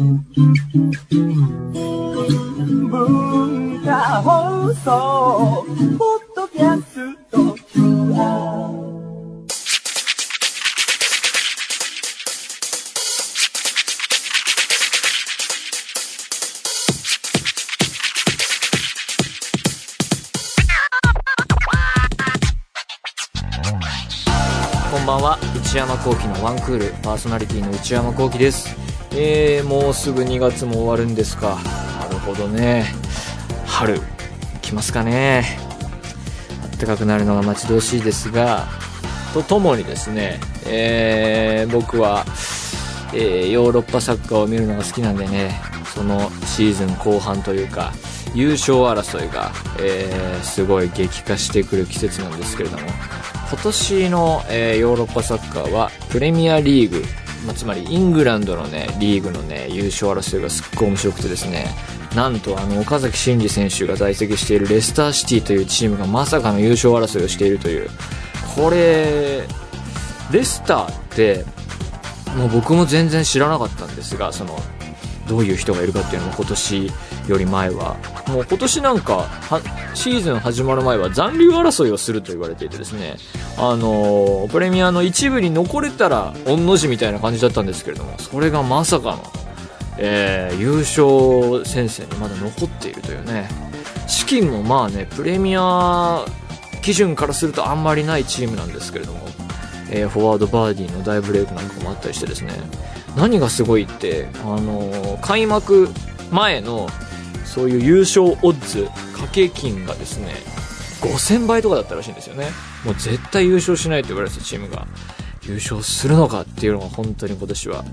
文化放送ポッドキャストこんばんは。内山聖輝のワンクール。パーソナリティの内山聖輝です。えー、もうすぐ2月も終わるんですか。なるほどね。春来ますかね。暖かくなるのが待ち遠しいですがとともにですね、えー僕は、えーヨーロッパサッカーを見るのが好きなんでねそのシーズン後半というか優勝争いが、えーすごい激化してくる季節なんですけれども今年の、えーヨーロッパサッカーはプレミアリーグ、まあ、つまりイングランドのねリーグのね優勝争いがすっごい面白くてですねなんとあの岡崎慎司選手が在籍しているレスターシティというチームがまさかの優勝争いをしているという。これレスターってもう僕も全然知らなかったんですがそのどういう人がいるかっていうのも今年より前はもう今年なんかシーズン始まる前は残留争いをすると言われていてですね。あのプレミアの一部に残れたら御の字みたいな感じだったんですけれどもそれがまさかの、えー優勝戦線にまだ残っているというね。資金もまあねプレミア基準からするとあんまりないチームなんですけれども、えーフォワードバーディーの大ブレイクなんかもあったりしてですね。何がすごいって、あの開幕前のそういう優勝オッズ掛け金がですね5000倍とかだったらしいんですよね。もう絶対優勝しないと言われてたチームが優勝するのかっていうのが本当に今年は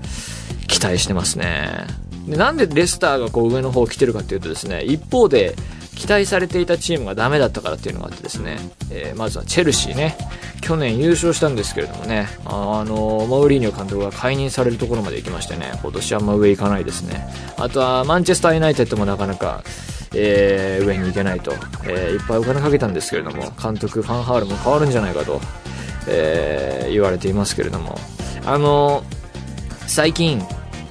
期待してますね。でなんでレスターがこう上の方来てるかっていうとですね一方で期待されていたチームがダメだったからっていうのがあってですね、えーまずはチェルシーね。去年優勝したんですけれどもね。ああのマウリーニョ監督が解任されるところまで行きましてね。今年あんま上行かないですね。あとはマンチェスターユナイテッドもなかなかえー上に行けないと、えーいっぱいお金かけたんですけれども監督ファンハールも変わるんじゃないかと、えー言われていますけれども。あの最近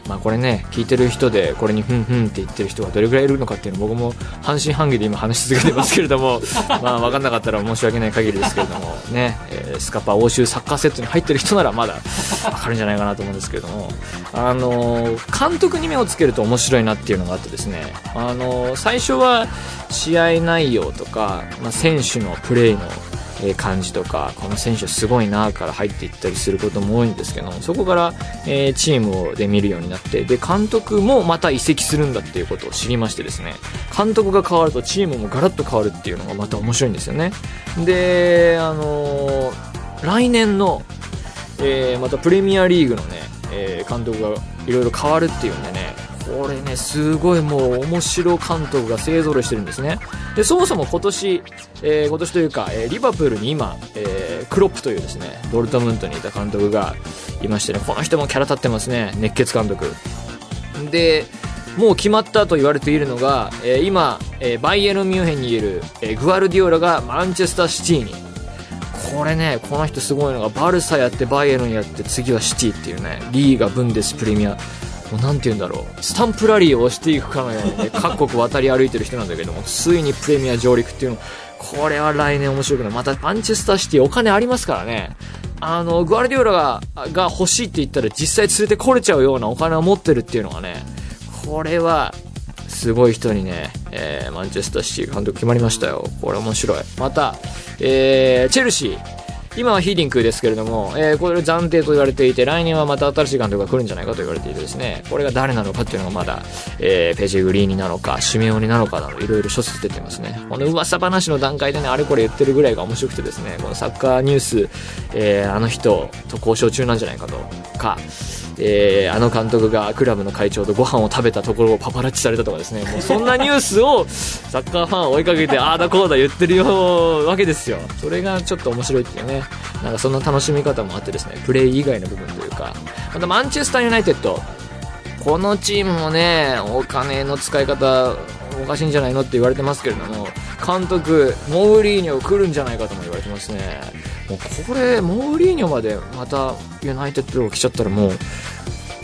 まあこれね聞いてる人でこれにふんふんって言ってる人がどれぐらいいるのかっていうのを僕も半信半疑で今話し続けてますけれども まあ分かんなかったら申し訳ない限りですけれどもね、えースカパー欧州サッカーセットに入ってる人ならまだ分かるんじゃないかなと思うんですけれどもあの監督に目をつけると面白いなっていうのがあってですねあの最初は試合内容とか、まあ、選手のプレーのえ感じとかこの選手すごいなから入っていったりすることも多いんですけどそこから、えチームで見るようになってで監督もまた移籍するんだっていうことを知りましてですね。監督が変わるとチームもガラッと変わるっていうのがまた面白いんですよね。であのー来年の、えーまたプレミアリーグのね、え監督がいろいろ変わるっていうんでねこれねすごいもう面白監督が勢ぞろいしてるんですね。でそもそも今年、えー今年というか、えーリバプールに今、えークロップというですねドルトムントにいた監督がいましてねこの人もキャラ立ってますね熱血監督。でもう決まったと言われているのが、えー今、えーバイエルン・ミュンヘンにいる、えーグアルディオラがマンチェスター・シティに。これねこの人すごいのがバルサやってバイエルンやって次はシティっていうねリーガブンデスプレミアもうなんて言うんだろうスタンプラリーを押していくかのようにね 各国渡り歩いてる人なんだけどもついにプレミア上陸っていうのこれは来年面白くないまたマンチェスターシティお金ありますからねあのグアルディオラがが欲しいって言ったら実際連れてこれちゃうようなお金を持ってるっていうのがねこれはすごい人にね、えーマンチェスターシティ監督決まりましたよ。これ面白い。また、えーチェルシー。今はヒーリンクですけれども、えーこれ暫定と言われていて、来年はまた新しい監督が来るんじゃないかと言われていてですね、これが誰なのかっていうのがまだ、えーペジグリーニなのか、シメオニなのかなど、いろいろ諸説出てますね。この噂話の段階でね、あれこれ言ってるぐらいが面白くてですね、このサッカーニュース、えーあの人と交渉中なんじゃないかとか、えーあの監督がクラブの会長とご飯を食べたところをパパラッチされたとかですね、もうそんなニュースをサッカーファンを追いかけて、ああだこうだ言ってるよわけですよ。それがちょっと面白いっていうね、なんかそんな楽しみ方もあってですね、プレー以外の部分というか、またマンチェスターユナイテッド、このチームもね、お金の使い方、おかしいんじゃないのって言われてますけれども、監督、モーリーニョ来るんじゃないかとも言われてますね。もうこれ、モーリーニョまでまたユナイテッドが来ちゃったらもう、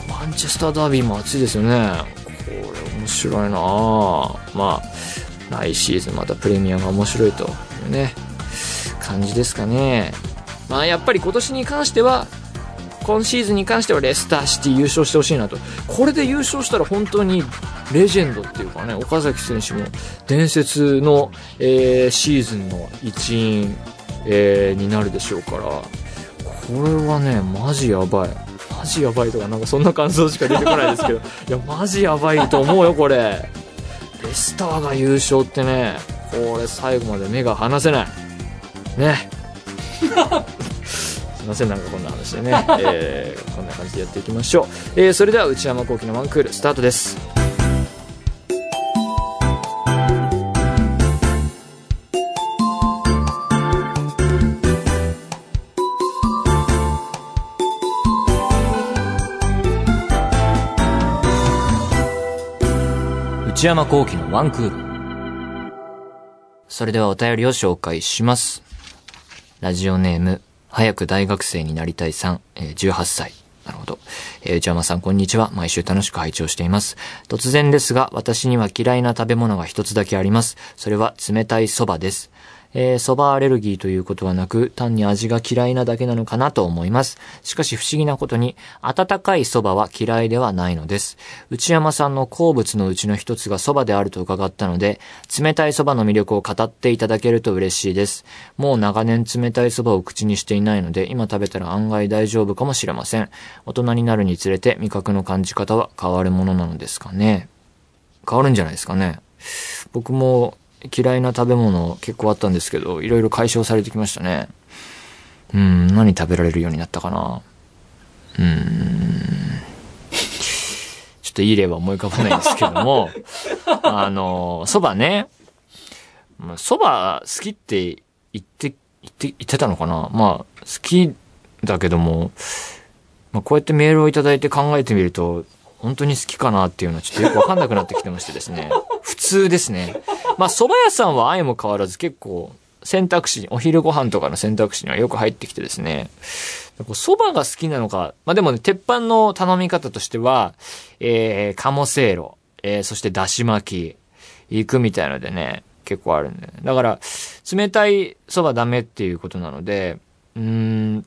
マンチェスターダービーも熱いですよね。これ面白いなぁまあ、来シーズンまたプレミアが面白いというね、感じですかね。まあやっぱり今年に関しては、今シーズンに関してはレスターシティ優勝してほしいなと。これで優勝したら本当にレジェンドっていうかね、岡崎選手も伝説の、えー、シーズンの一員、えー、になるでしょうから、これはね、マジやばい。マジやばいとかなんかそんな感想しか出てこないですけど、いや、マジやばいと思うよ、これ。レスターが優勝ってね、これ最後まで目が離せない。ね。すいません、なんかこんな話でね、えー、こんな感じでやっていきましょう。えー、それでは内山昂輝のワンクールスタートです。内山幸輝のワンクール。それではお便りを紹介します。ラジオネーム、早く大学生になりたいさん、18歳。なるほど。えー内山さん、こんにちは。毎週楽しく拝聴しています。突然ですが、私には嫌いな食べ物が一つだけあります。それは冷たい蕎麦です。えー、蕎麦アレルギーということはなく、単に味が嫌いなだけなのかなと思います。しかし不思議なことに、温かい蕎麦は嫌いではないのです。内山さんの好物のうちの一つが蕎麦であると伺ったので、冷たい蕎麦の魅力を語っていただけると嬉しいです。もう長年冷たい蕎麦を口にしていないので、今食べたら案外大丈夫かもしれません。大人になるにつれて味覚の感じ方は変わるものなのですかね。変わるんじゃないですかね。僕も嫌いな食べ物結構あったんですけど、いろいろ解消されてきましたね。うん、何食べられるようになったかな。うん。ちょっといい例は思い浮かばないんですけども、あの、蕎麦ね。まあ蕎麦好きって言って、言って、言ってたのかなまあ、好きだけども、まあ、こうやってメールをいただいて考えてみると、本当に好きかなっていうのはちょっとよくわかんなくなってきてましてですね。普通ですね。まあ、蕎麦屋さんは相も変わらず結構選択肢、お昼ご飯とかの選択肢にはよく入ってきてですね。蕎麦が好きなのか、まあでもね、鉄板の頼み方としては、えー、鴨せいろ、えー、そしてだし巻き、行くみたいのでね、結構あるんで、ね。だから、冷たい蕎麦ダメっていうことなので、うーん、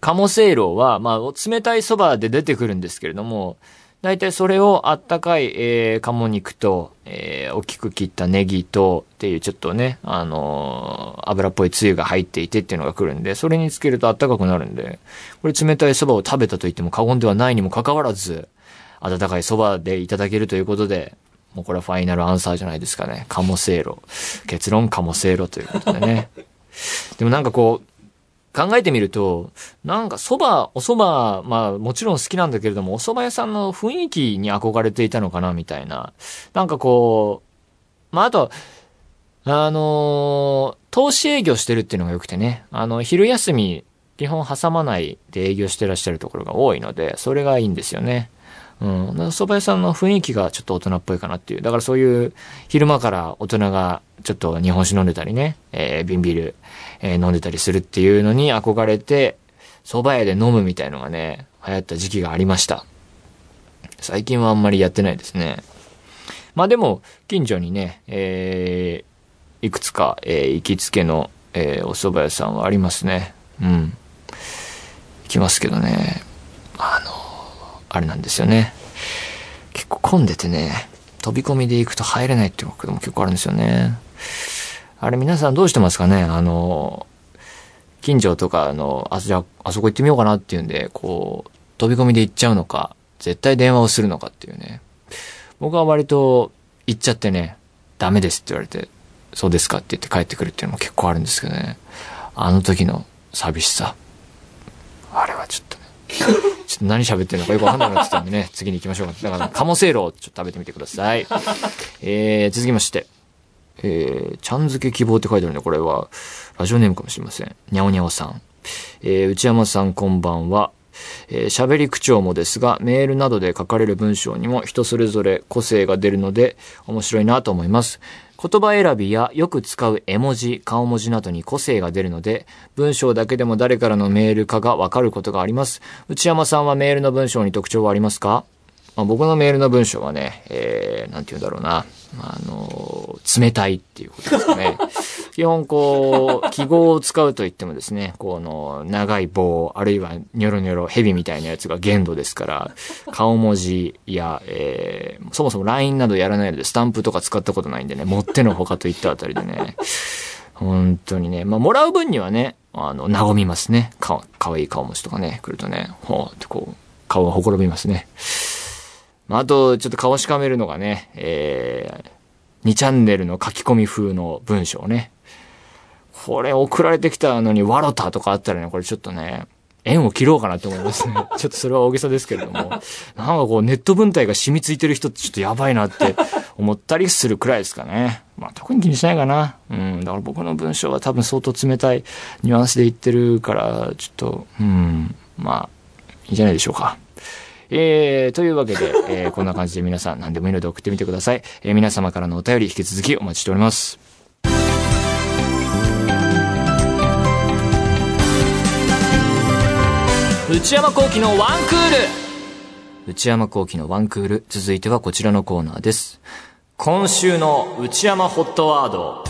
鴨せいろは、まあ、冷たい蕎麦で出てくるんですけれども、大体それをあったかい、えー、鴨肉と、えー、大きく切ったネギと、っていうちょっとね、あのー油っぽいつゆが入っていてっていうのが来るんで、それにつけるとあったかくなるんで、これ冷たい蕎麦を食べたと言っても過言ではないにもかかわらず、温かい蕎麦でいただけるということで、もうこれはファイナルアンサーじゃないですかね。鴨せいろ。結論鴨せいろということでね。でもなんかこう、考えてみると、なんか蕎麦、お蕎麦、まあもちろん好きなんだけれども、お蕎麦屋さんの雰囲気に憧れていたのかな、みたいな。なんかこう、まああと、あのー投資営業してるっていうのが良くてね、あの、昼休み、基本挟まないで営業してらっしゃるところが多いので、それがいいんですよね。うん。だか蕎麦屋さんの雰囲気がちょっと大人っぽいかなっていう。だからそういう昼間から大人がちょっと日本酒飲んでたりね、えー、瓶ビール、えー飲んでたりするっていうのに憧れて、蕎麦屋で飲むみたいのがね、流行った時期がありました。最近はあんまりやってないですね。まあでも、近所にね、えーいくつか、えー行きつけの、えーお蕎麦屋さんはありますね。うん。行きますけどね。あのあれなんですよね。結構混んでてね、飛び込みで行くと入れないっていうことも結構あるんですよね。あれ皆さんどうしてますかね？あの、近所とかの、あ、じゃあ、あそこ行ってみようかなっていうんで、こう、飛び込みで行っちゃうのか、絶対電話をするのかっていうね。僕は割と行っちゃってね、ダメですって言われて、そうですかって言って帰ってくるっていうのも結構あるんですけどね。あの時の寂しさ。あれはちょっと。ちょっと何喋ってるのかよくわかんなくなってたんでね、次に行きましょうか。だから、鴨せいろをちょっと食べてみてください。えー、続きまして。えー、ちゃん漬け希望って書いてあるんで、これは、ラジオネームかもしれません。にゃおにゃおさん。えー、内山さんこんばんは。えー喋り口調もですが、メールなどで書かれる文章にも人それぞれ個性が出るので、面白いなと思います。言葉選びやよく使う絵文字、顔文字などに個性が出るので、文章だけでも誰からのメールかがわかることがあります。内山さんはメールの文章に特徴はありますか？まあ、僕のメールの文章はね、えー、なんて言うんだろうな。あの、冷たいっていうことですかね。基本こう、記号を使うと言ってもですね、この長い棒、あるいはニョロニョロ、蛇みたいなやつが限度ですから、顔文字や、えー、そもそも LINE などやらないので、スタンプとか使ったことないんでね、持ってのほかといったあたりでね、本当にね、まあ、もらう分にはね、あの、和みますね。か、かわいい顔文字とかね、来るとね、ほうってこう、顔がほころびますね。まあ、あと、ちょっと顔しかめるのがね、えー、2チャンネルの書き込み風の文章ね。これ送られてきたのに、ワロタとかあったらね、これちょっとね、縁を切ろうかなって思いますね。ちょっとそれは大げさですけれども。なんかこう、ネット文体が染みついてる人ってちょっとやばいなって思ったりするくらいですかね。まあ特に気にしないかな。うん。だから僕の文章は多分相当冷たいニュアンスで言ってるから、ちょっと、うん。まあ、いいんじゃないでしょうか。えー、というわけで、えー、こんな感じで皆さん何でもいいので送ってみてください。えー、皆様からのお便り引き続きお待ちしております。内山幸喜のワンクール内山幸喜のワンクール、続いてはこちらのコーナーです。今週の内山ホットワード。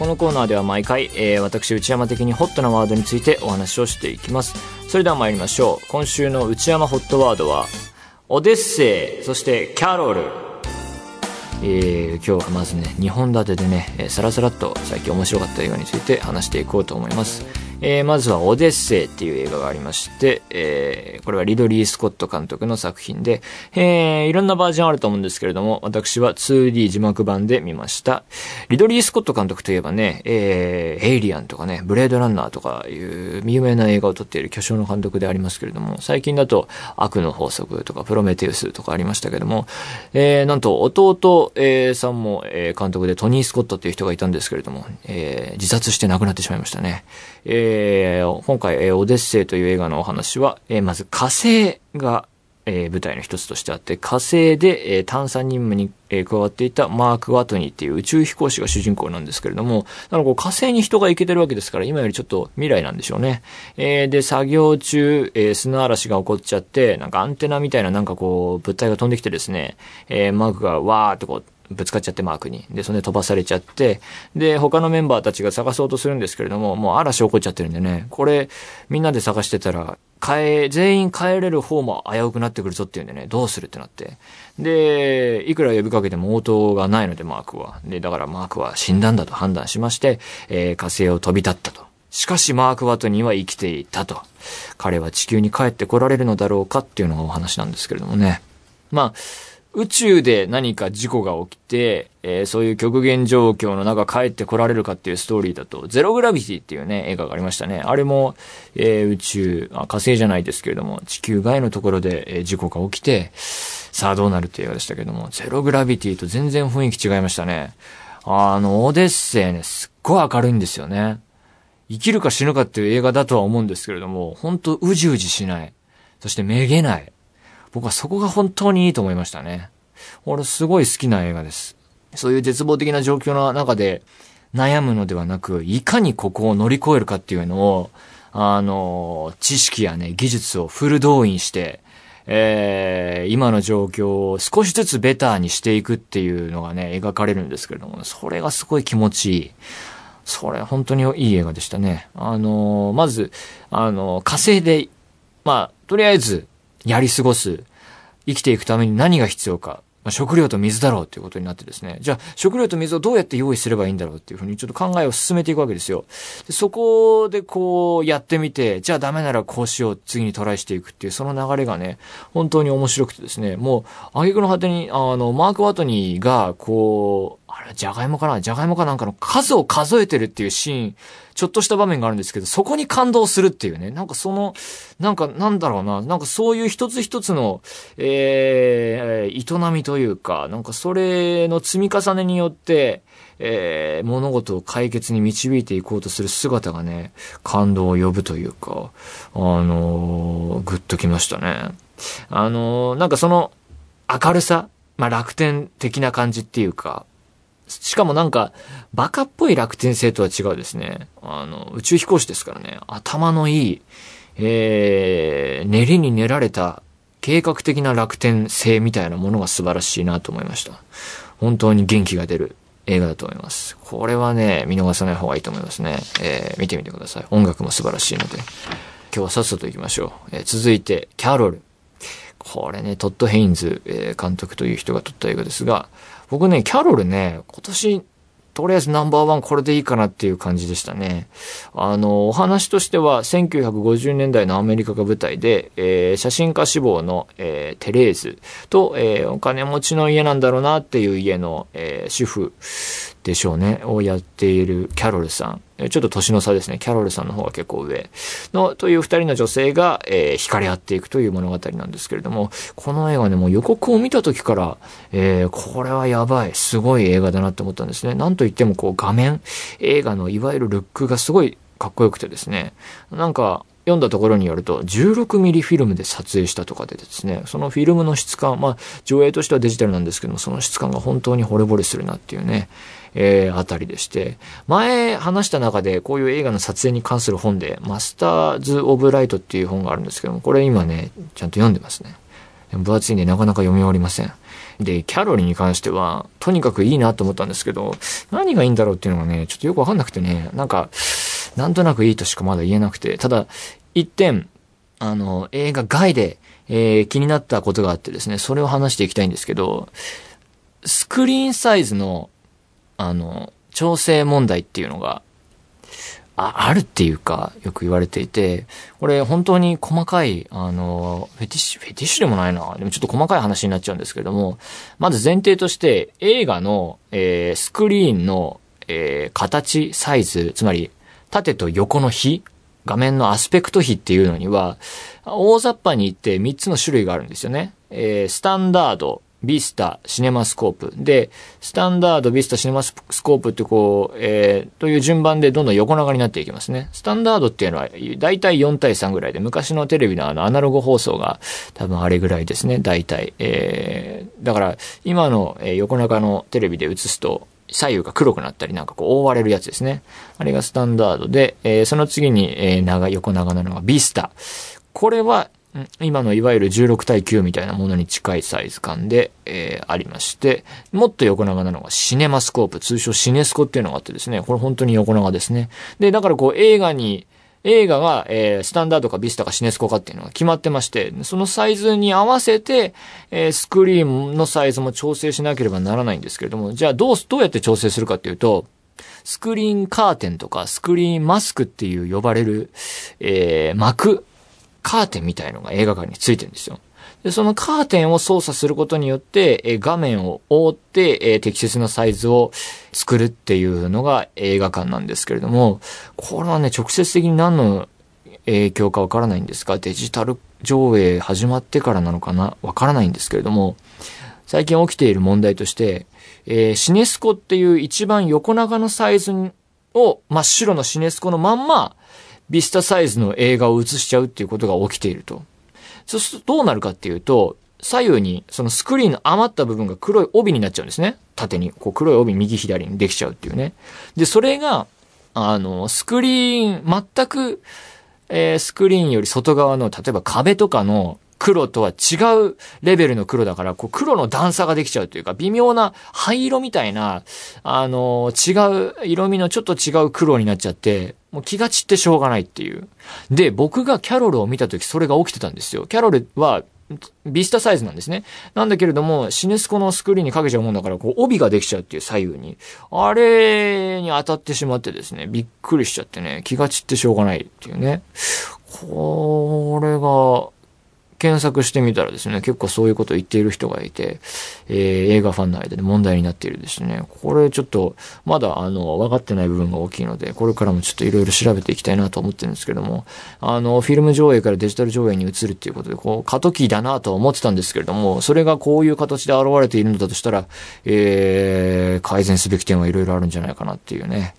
このコーナーでは毎回、えー、私内山的にホットなワードについてお話をしていきます。それでは参りましょう。今週の内山ホットワードは、オデッセイ、そしてキャロル。えー、今日はまずね、2本立てでね、えー、さらさらっと最近面白かった映画について話していこうと思います。えー、まずはオデッセイっていう映画がありまして、えー、これはリドリー・スコット監督の作品で、えー、いろんなバージョンあると思うんですけれども、私は 2D 字幕版で見ました。リドリー・スコット監督といえばね、えー、エイリアンとかね、ブレードランナーとかいう有名な映画を撮っている巨匠の監督でありますけれども、最近だと悪の法則とかプロメテウスとかありましたけども、えー、なんと弟、えー、さんも、え、監督でトニー・スコットっていう人がいたんですけれども、えー、自殺して亡くなってしまいましたね。えー、今回、えー、オデッセイという映画のお話は、えー、まず火星が、えー、舞台の一つとしてあって、火星で、えー、探査任務に、えー、加わっていたマーク・ワトニーっていう宇宙飛行士が主人公なんですけれども、なので火星に人が行けてるわけですから、今よりちょっと未来なんでしょうね。えー、で、作業中、えー、砂嵐が起こっちゃって、なんかアンテナみたいななんかこう、物体が飛んできてですね、えー、マークがわーってこう、ぶつかっちゃってマークに。で、それで飛ばされちゃって、で、他のメンバーたちが探そうとするんですけれども、もう嵐起こっちゃってるんでね、これ、みんなで探してたら、帰、全員帰れる方も危うくなってくるぞっていうんでね、どうするってなって。で、いくら呼びかけても応答がないので、マークは。で、だからマークは死んだんだと判断しまして、えー、火星を飛び立ったと。しかしマーク・ワトニーは生きていたと。彼は地球に帰って来られるのだろうかっていうのがお話なんですけれどもね。まあ、宇宙で何か事故が起きて、えー、そういう極限状況の中帰って来られるかっていうストーリーだと、ゼログラビティっていうね、映画がありましたね。あれも、えー、宇宙あ、火星じゃないですけれども、地球外のところで、えー、事故が起きて、さあどうなるっていう映画でしたけども、ゼログラビティと全然雰囲気違いましたね。あの、オデッセイね、すっごい明るいんですよね。生きるか死ぬかっていう映画だとは思うんですけれども、本当うじうじしない。そしてめげない。僕はそこが本当にいいと思いましたね。俺すごい好きな映画です。そういう絶望的な状況の中で悩むのではなく、いかにここを乗り越えるかっていうのを、あの、知識やね、技術をフル動員して、えー、今の状況を少しずつベターにしていくっていうのがね、描かれるんですけれども、それがすごい気持ちいい。それ本当にいい映画でしたね。あのまず、あの火星で、まあ、とりあえず、やり過ごす。生きていくために何が必要か。まあ、食料と水だろうということになってですね。じゃあ、食料と水をどうやって用意すればいいんだろうっていうふうにちょっと考えを進めていくわけですよ。でそこでこうやってみて、じゃあダメならこうしよう、次にトライしていくっていうその流れがね、本当に面白くてですね、もう、挙句の果てに、あの、マーク・ワトニーが、こう、あれ、じゃがいもかな？じゃがいもかなんかの数を数えてるっていうシーン、ちょっとした場面があるんですけど、そこに感動するっていうね。なんかその、なんかなんだろうな。なんかそういう一つ一つの、えー、営みというか、なんかそれの積み重ねによって、えー、物事を解決に導いていこうとする姿がね、感動を呼ぶというか、あのー、ぐっときましたね。あのー、なんかその明るさ、まあ、楽天的な感じっていうか、しかもなんか、バカっぽい楽天性とは違うですね。あの、宇宙飛行士ですからね。頭のいい、えー、練りに練られた計画的な楽天性みたいなものが素晴らしいなと思いました。本当に元気が出る映画だと思います。これはね、見逃さない方がいいと思いますね。えー、見てみてください。音楽も素晴らしいので。今日はさっさと行きましょう。えー、続いて、キャロル。これね、トッド・ヘインズ、えー、監督という人が撮った映画ですが、僕ね、キャロルね、今年とりあえずナンバーワンこれでいいかなっていう感じでしたね。あの、お話としては1950年代のアメリカが舞台で、えー、写真家志望の、えー、テレーズと、えー、お金持ちの家なんだろうなっていう家の、え主婦でしょうね、をやっているキャロルさん。ちょっと年の差ですね。キャロルさんの方が結構上。の、という二人の女性が、えー、惹かれ合っていくという物語なんですけれども、この映画ね、もう予告を見た時から、えー、これはやばい、すごい映画だなって思ったんですね。なんといってもこう画面、映画のいわゆるルックがすごいかっこよくてですね、なんか、読んだところによると、16ミリフィルムで撮影したとかでですね、そのフィルムの質感、まあ、上映としてはデジタルなんですけども、その質感が本当に惚れ惚れするなっていうね、えー、あたりでして、前話した中でこういう映画の撮影に関する本で、マスターズ・オブ・ライトっていう本があるんですけども、これ今ね、ちゃんと読んでますね。分厚いんでなかなか読み終わりません。で、キャロリーに関しては、とにかくいいなと思ったんですけど、何がいいんだろうっていうのがね、ちょっとよくわかんなくてね、なんか、なんとなくいいとしかまだ言えなくて、ただ、一点、あの、映画外で、えー、気になったことがあってですね、それを話していきたいんですけど、スクリーンサイズのあの、調整問題っていうのが、あ、あるっていうか、よく言われていて、これ本当に細かい、あの、フェティッシュ、フェティッシュでもないな。でもちょっと細かい話になっちゃうんですけれども、まず前提として、映画の、えー、スクリーンの、えー、形、サイズ、つまり、縦と横の比、画面のアスペクト比っていうのには、大雑把に言って3つの種類があるんですよね。えー、スタンダード、ビスタ、シネマスコープ。で、スタンダード、ビスタ、シネマスコープってこう、えー、という順番でどんどん横長になっていきますね。スタンダードっていうのは、だいたい4対3ぐらいで、昔のテレビのあの、アナログ放送が多分あれぐらいですね、大体。えー、だから、今の、横長のテレビで映すと、左右が黒くなったりなんかこう覆われるやつですね。あれがスタンダードで、えー、その次に、えー、長、横長なのがビスタ。これは、今のいわゆる16対9みたいなものに近いサイズ感で、えー、ありまして、もっと横長なのがシネマスコープ、通称シネスコっていうのがあってですね、これ本当に横長ですね。で、だからこう映画に、映画が、えー、スタンダードかビスタかシネスコかっていうのが決まってまして、そのサイズに合わせて、えー、スクリーンのサイズも調整しなければならないんですけれども、じゃあどう、どうやって調整するかっていうと、スクリーンカーテンとかスクリーンマスクっていう呼ばれる、えー、幕カーテンみたいのが映画館についてるんですよ。で、そのカーテンを操作することによって、え画面を覆って、え適切なサイズを作るっていうのが映画館なんですけれども、これはね、直接的に何の影響かわからないんですが、デジタル上映始まってからなのかな？わからないんですけれども、最近起きている問題として、えー、シネスコっていう一番横長のサイズを真っ白のシネスコのまんま、ビスタサイズの映画を映しちゃうっていうことが起きていると。そうするとどうなるかっていうと、左右にそのスクリーンの余った部分が黒い帯になっちゃうんですね。縦に。こう黒い帯右左にできちゃうっていうね。で、それが、あの、スクリーン、全く、えー、スクリーンより外側の、例えば壁とかの黒とは違うレベルの黒だから、こう黒の段差ができちゃうというか、微妙な灰色みたいな、あの、違う、色味のちょっと違う黒になっちゃって、もう気が散ってしょうがないっていう。で、僕がキャロルを見た時それが起きてたんですよ。キャロルは、ビスタサイズなんですね。なんだけれども、シネスコのスクリーンにかけちゃうもんだから、こう、帯ができちゃうっていう左右に。あれに当たってしまってですね、びっくりしちゃってね、気が散ってしょうがないっていうね。これが、検索してみたらですね、結構そういうことを言っている人がいて、えー、映画ファンの間で問題になっているですね。これちょっと、まだあの、分かってない部分が大きいので、これからもちょっといろいろ調べていきたいなと思ってるんですけども、あの、フィルム上映からデジタル上映に移るっていうことで、こう、過渡期だなとは思ってたんですけれども、それがこういう形で現れているのだとしたら、えー、改善すべき点はいろいろあるんじゃないかなっていうね。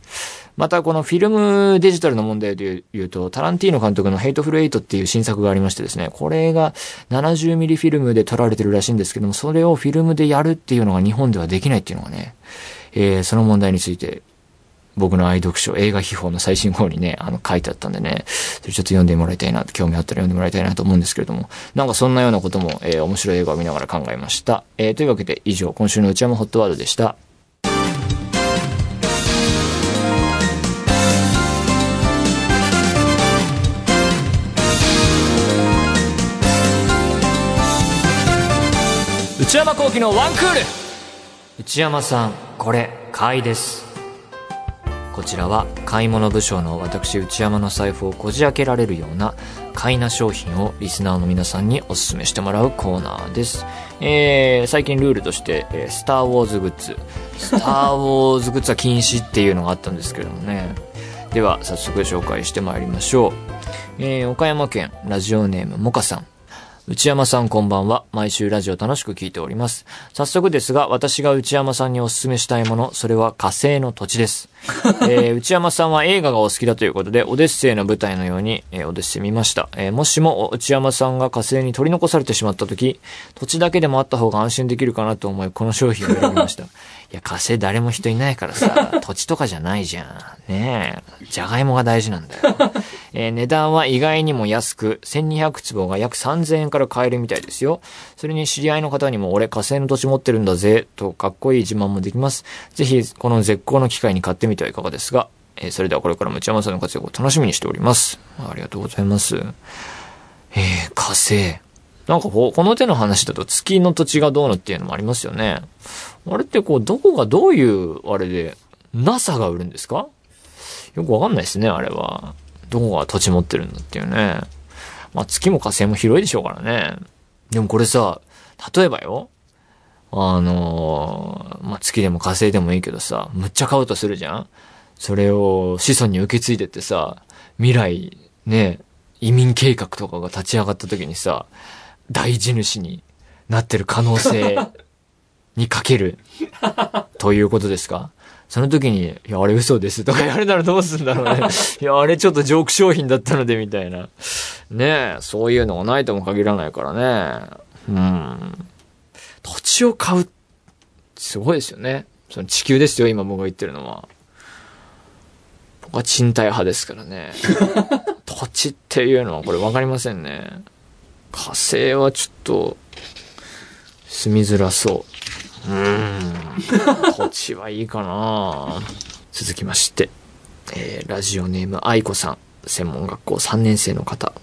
またこのフィルムデジタルの問題で言うと、タランティーノ監督のヘイトフルエイトっていう新作がありましてですね、これが70ミリフィルムで撮られてるらしいんですけども、それをフィルムでやるっていうのが日本ではできないっていうのがね、えー、その問題について、僕の愛読書、映画秘宝の最新号にね、あの書いてあったんでね、それちょっと読んでもらいたいな、興味あったら読んでもらいたいなと思うんですけれども、なんかそんなようなことも、えー、面白い映画を見ながら考えました。えー、というわけで以上、今週の内山ホットワードでした。内山幸喜のワンクール内山さん、これ、買いです。こちらは買い物部署の私内山の財布をこじ開けられるような買いな商品をリスナーの皆さんにお勧めしてもらうコーナーです。えー、最近ルールとして、えー、スターウォーズグッズ。スターウォーズグッズは禁止っていうのがあったんですけどもね。では、早速紹介してまいりましょう。えー、岡山県ラジオネームもかさん。内山さんこんばんは。毎週ラジオ楽しく聞いております。早速ですが、私が内山さんにお勧めしたいもの、それは火星の土地です。えー、内山さんは映画がお好きだということで、オデッセイの舞台のように、えー、オデッセイ見ました。えー、もしも内山さんが火星に取り残されてしまった時、土地だけでもあった方が安心できるかなと思い、この商品を選びました。いや、火星誰も人いないからさ、土地とかじゃないじゃん。ねえ。じゃがいもが大事なんだよ。えー、値段は意外にも安く、1200坪が約3000円から買えるみたいですよ。それに知り合いの方にも、俺火星の土地持ってるんだぜ、とかっこいい自慢もできます。ぜひ、この絶好の機会に買ってみてはいかがですが、えー、それではこれからも内山さんの活躍を楽しみにしております。ありがとうございます。えー、火星。なんかこの手の話だと月の土地がどうのっていうのもありますよね。あれってこう、どこがどういう、あれで、NASA が売るんですか？よくわかんないですね、あれは。どこが土地持ってるんだっていうね。まあ月も火星も広いでしょうからね。でもこれさ、例えばよ。あのー、まあ月でも火星でもいいけどさ、むっちゃ買うとするじゃん？それを子孫に受け継いでってさ、未来、ね、移民計画とかが立ち上がった時にさ、大地主になってる可能性 にかけるということですか？その時に、いや、あれ嘘ですとか言われたらどうすんだろうね。いや、あれちょっとジョーク商品だったので、みたいな。ねえ、そういうのがないとも限らないからね。うん。土地を買う、すごいですよね。その地球ですよ、今僕が言ってるのは。僕は賃貸派ですからね。土地っていうのはこれ分かりませんね。火星はちょっと、住みづらそう。うん。土地はいいかな続きまして、えー、ラジオネーム愛子さん。専門学校3年生の方。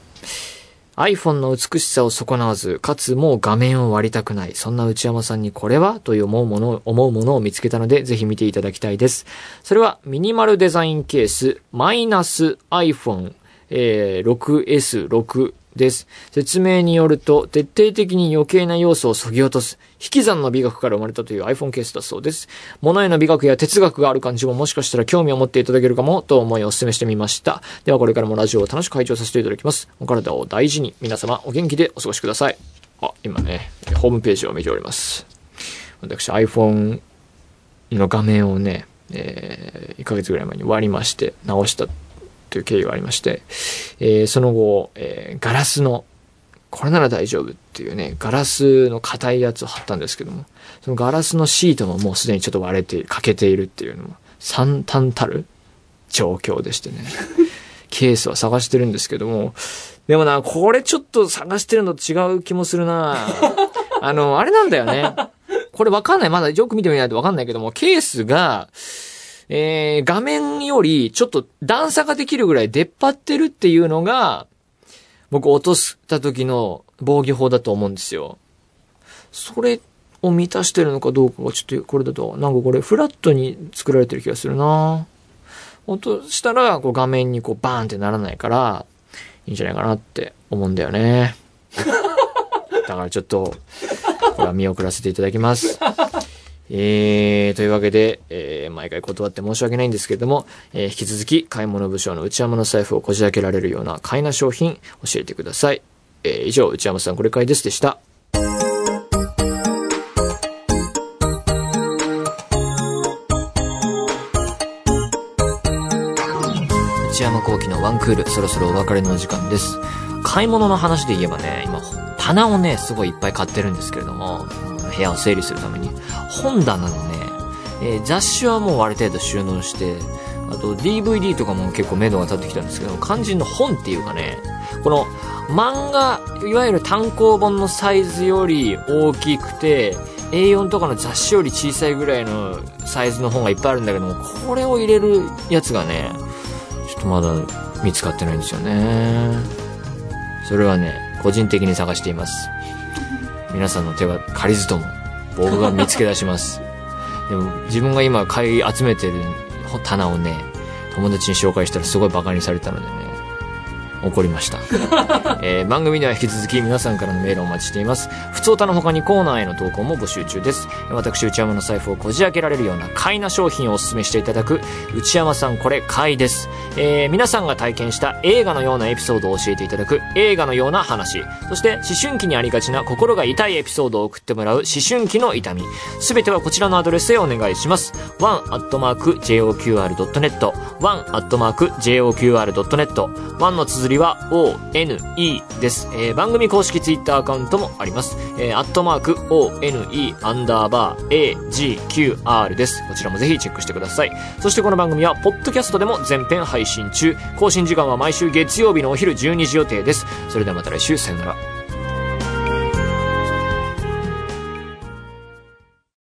iPhone の美しさを損なわず、かつもう画面を割りたくない。そんな内山さんにこれはという思うもの、思うものを見つけたので、ぜひ見ていただきたいです。それは、ミニマルデザインケース、マイナス iPhone、えー、6S6 です。説明によると、徹底的に余計な要素を削ぎ落とす、引き算の美学から生まれたという iPhone ケースだそうです。物への美学や哲学がある感じももしかしたら興味を持っていただけるかもと思いお勧めしてみました。ではこれからもラジオを楽しく会長させていただきます。お体を大事に、皆様お元気でお過ごしください。あ、今ね、ホームページを見ております。私 iPhone の画面をね、えー、1ヶ月ぐらい前に割りまして、直したという経緯がありまして、えー、その後、えー、ガラスの、これなら大丈夫っていうね、ガラスの硬いやつを貼ったんですけども、そのガラスのシートももうすでにちょっと割れて、欠けているっていうのも、惨憺たる状況でしてね。ケースは探してるんですけども、でもな、これちょっと探してるのと違う気もするなあの、あれなんだよね。これわかんない。まだよく見てみないとわかんないけども、ケースが、えー、画面よりちょっと段差ができるぐらい出っ張ってるっていうのが、僕落とした時の防御法だと思うんですよ。それを満たしてるのかどうかがちょっとこれだと、なんかこれフラットに作られてる気がするな落としたらこう画面にこうバーンってならないから、いいんじゃないかなって思うんだよね。だからちょっと、これは見送らせていただきます。えー、というわけで、えー、毎回断って申し訳ないんですけれども、えー、引き続き買い物部署の内山の財布をこじ開けられるような買いな商品教えてください。えー、以上、内山さんこれ買いですでした。内山幸喜のワンクール、そろそろお別れの時間です。買い物の話で言えばね、今、棚をね、すごいいっぱい買ってるんですけれども、部屋を整理するために、本棚のね、えー、雑誌はもうある程度収納して、あと DVD とかも結構目処が立ってきたんですけど、肝心の本っていうかね、この漫画、いわゆる単行本のサイズより大きくて、A4 とかの雑誌より小さいぐらいのサイズの本がいっぱいあるんだけども、これを入れるやつがね、ちょっとまだ見つかってないんですよね。それはね、個人的に探しています。皆さんの手は借りずとも、僕が見つけ出します。でも、自分が今買い集めてる棚をね、友達に紹介したらすごいバカにされたのでね、怒りました。えー番組では引き続き皆さんからのメールをお待ちしています。普通歌の他にコーナーへの投稿も募集中です。私、内山の財布をこじ開けられるような買いな商品をお勧めしていただく、内山さんこれ買いです。えー皆さんが体験した映画のようなエピソードを教えていただく映画のような話。そして、思春期にありがちな心が痛いエピソードを送ってもらう思春期の痛み。すべてはこちらのアドレスへお願いします。one.joqr.net one.joqr.net one の綴りは one です。えー番組公式ツイッターアカウントもあります。えー、アットマーク one アンダーバー agqr です。こちらもぜひチェックしてください。そしてこの番組は、ポッドキャストでも全編配信中。更新時間は毎週月曜日のお昼12時予定です。それではまた来週、さよなら。